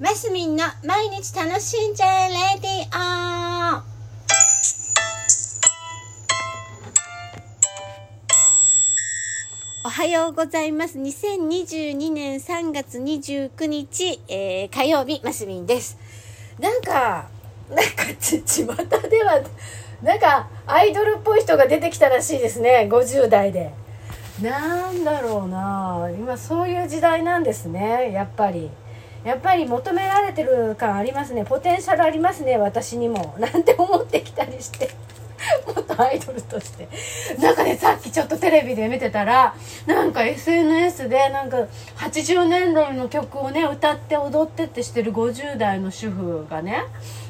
マスミンの毎日楽しんじゃえレディオおはようございます。2022年3月29日、えー、火曜日、マスミンです。なんか、なんかち、巷では、なんか、アイドルっぽい人が出てきたらしいですね、50代で。なんだろうな今そういう時代なんですね、やっぱり。やっぱり求められてる感ありますね。ポテンシャルありますね。私にも。なんて思ってきたりして。元アイドルとして。なんかねさっきちょっとテレビで見てたらなんか SNS でなんか80年代の曲をね歌って踊ってってしてる50代の主婦がね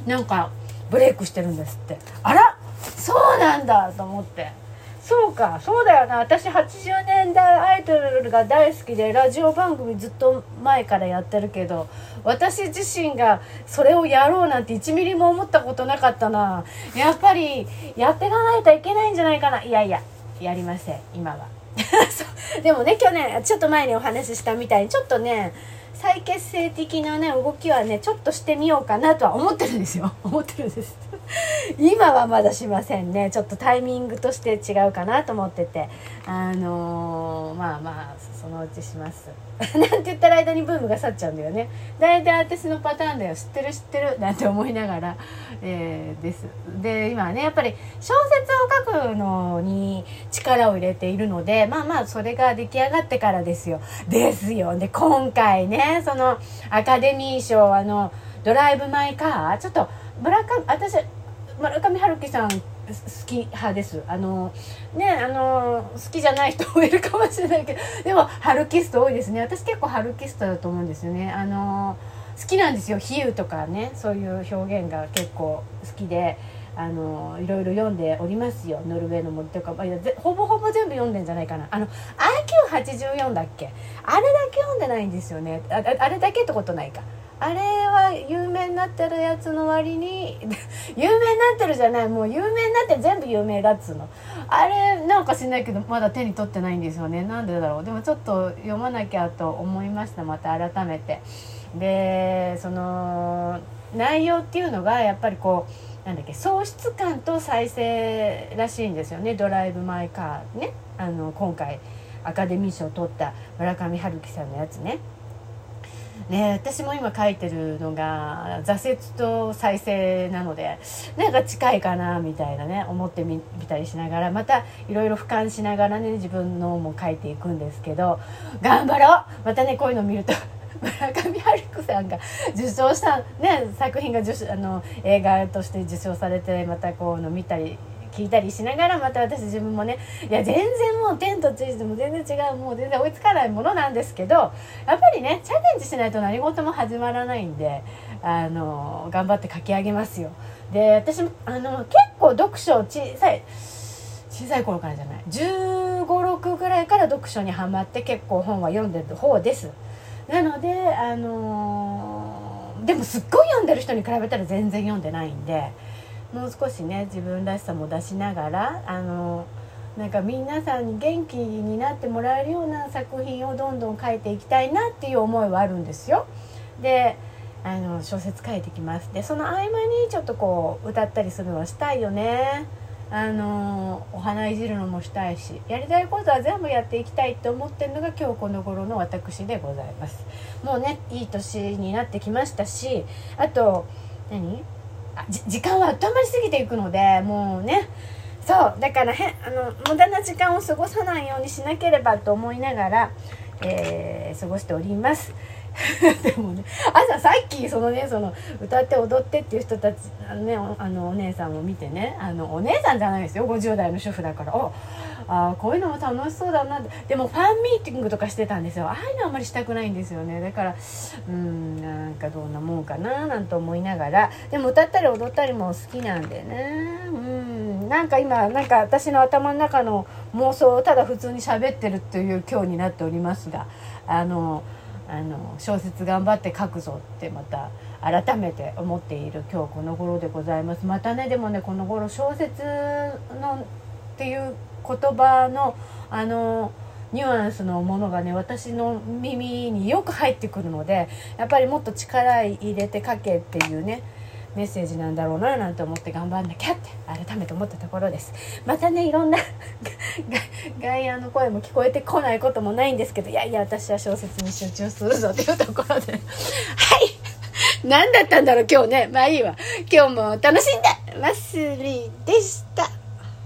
なんかブレイクしてるんですって。あらそうなんだと思って。そうかそうだよな。私80年代アイドルが大好きでラジオ番組ずっと前からやってるけど私自身がそれをやろうなんて1ミリも思ったことなかったな。やっぱりやっていかないといけないんじゃないかな。いやいややりません今は。でもね去年ちょっと前にお話ししたみたいにちょっとね再結成的なね動きはねちょっとしてみようかなとは思ってるんですよ。思ってるんです。今はまだしませんね。ちょっとタイミングとして違うかなと思ってて。あのー、まあまあそのうちします。なんて言ったら間にブームが去っちゃうんだよね。大体私のパターンだよ。知ってる知ってる。なんて思いながら、えー、です。で今はねやっぱり小説を書くのに力を入れているのでまあまあそれが出来上がってからですよ。ですよ。で今回ねそのアカデミー賞あのドライブ・マイ・カー？ちょっと村上私村上春樹さん好き派です。あのねあの好きじゃない人 もいるかもしれないけどでも春キスト多いですね。私結構春キストだと思うんですよね。あの好きなんですよ。比喩とかねそういう表現が結構好きであのいろいろ読んでおりますよ。ノルウェーの森とか、まあ、ほぼほぼ全部読んでんじゃないかな。あの84だっけ？あれだけ読んでないんですよね。ああれだけってことないか。あれは有名になってるやつの割に 有名になってるじゃない。もう有名になって全部有名だっつうの。あれなんかしないけどまだ手に取ってないんですよね。なんでだろう。でもちょっと読まなきゃと思いました。また改めて。でその内容っていうのがやっぱりこうなんだっけ喪失感と再生らしいんですよね「ドライブ・マイ・カーね」あの今回。アカデミー賞を取った村上春樹さんのやつね。ね、私も今書いてるのが挫折と再生なのでなんか近いかなみたいなね思ってみたりしながらまたいろいろ俯瞰しながらね自分のも書いていくんですけど頑張ろう!またねこういうの見ると 村上春樹さんが受賞した、ね、作品が受あの映画として受賞されてまたこうの見たり聞いたりしながらまた私自分もねいや全然もう天と地図も全然違うもう全然追いつかないものなんですけどやっぱりねチャレンジしないと何事も始まらないんであの頑張って書き上げますよ。で私もあの結構読書小さい小さい頃からじゃない1 5 6ぐらいから読書にはまって結構本は読んでる方ですなのであの、でもすっごい読んでる人に比べたら全然読んでないんでもう少しね自分らしさも出しながらあのなんか皆さんに元気になってもらえるような作品をどんどん書いていきたいなっていう思いはあるんですよ。であの小説書いてきます。でその合間にちょっとこう歌ったりするのはしたいよね。あのお花いじるのもしたいしやりたいことは全部やっていきたいって思ってるのが今日この頃の私でございます。もうねいい年になってきましたしあと何？時間はあっという間に過ぎていくのでもうね。そうだからへあの無駄な時間を過ごさないようにしなければと思いながら、えー、過ごしております。でもね朝さっきそのねその歌って踊ってっていう人たちあの,、ね、あのお姉さんを見てねあのお姉さんじゃないですよ。50代の主婦だから。おあこういうのも楽しそうだな。でもファンミーティングとかしてたんですよ。ああいうのあんまりしたくないんですよね。だからうんなんかどんなもんかななんて思いながら。でも歌ったり踊ったりも好きなんでね。うん。なんか今なんか私の頭の中の妄想をただ普通に喋ってるという今日になっておりますが。あのあの小説頑張って書くぞってまた改めて思っている今日この頃でございます。またねでもねこの頃小説のっていう言葉のあのニュアンスのものがね私の耳によく入ってくるのでやっぱりもっと力入れて書けっていうねメッセージなんだろうななんて思って頑張んなきゃって改めて思ったところです。またねいろんな 外野の声も聞こえてこないこともないんですけどいやいや私は小説に集中するぞっていうところで。はい。何だったんだろう今日ね。まあいいわ。今日も楽しんでますりでした。